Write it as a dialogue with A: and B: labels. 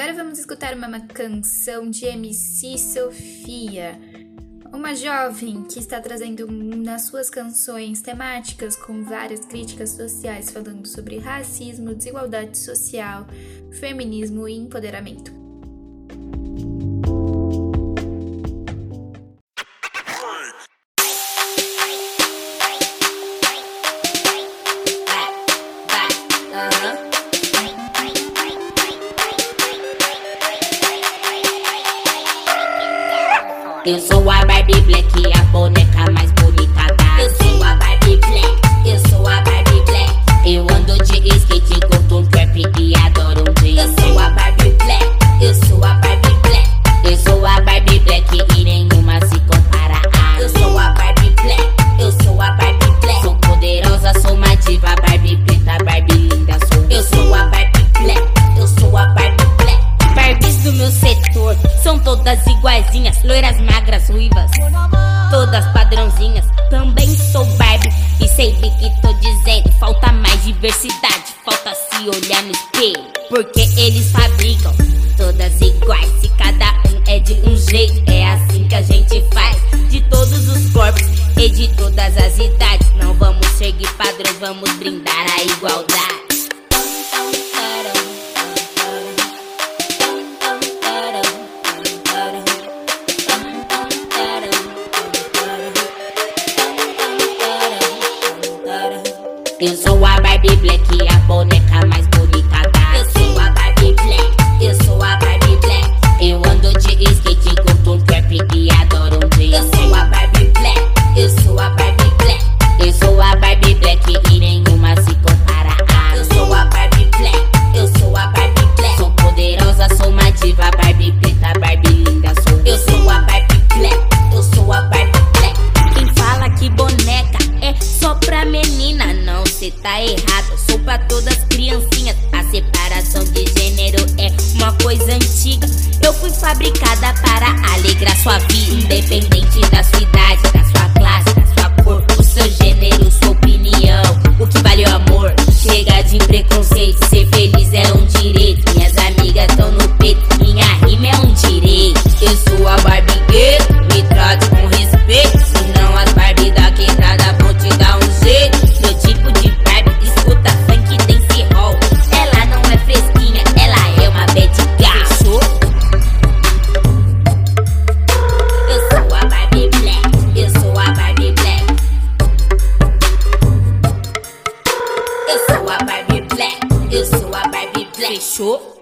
A: Agora vamos escutar uma canção de MC Sofia, uma jovem que está trazendo nas suas canções temáticas com várias críticas sociais falando sobre racismo, desigualdade social, feminismo e empoderamento.
B: Eu sou a Barbie Black, a boneca mais bonita da Eu sou a Barbie Black, eu sou a Barbie Black Eu ando de skate, curto um trap e adoro um jeans Eu sou a Barbie Black, eu sou a Barbie Black Eu sou a Barbie Black e nenhuma se compara a Eu sou a Barbie Black, eu sou a Barbie Black Sou poderosa, sou uma diva, Barbie preta, Barbie linda sou Eu sou a Barbie Black, eu sou a Barbie Black Barbies do meu setor são todas iguaizinhas, loiras padrãozinhas. Também sou Barbie e sei bem que tô dizendo. Falta mais diversidade, falta se olhar no espelho. Porque eles fabricam todas iguais. Se cada um é de um jeito, é assim que a gente faz. De todos os corpos e de todas as idades. Não vamos seguir padrões, vamos brindar a igualdade. Eu sou a Barbie Black, a boneca mais bonita tá errado. Sou pra todas criancinhas. A separação de gênero é uma coisa antiga. Eu fui fabricada para alegrar sua vida, independente da sua Eu sou a Barbie Black, eu sou a Barbie Black. Fechou?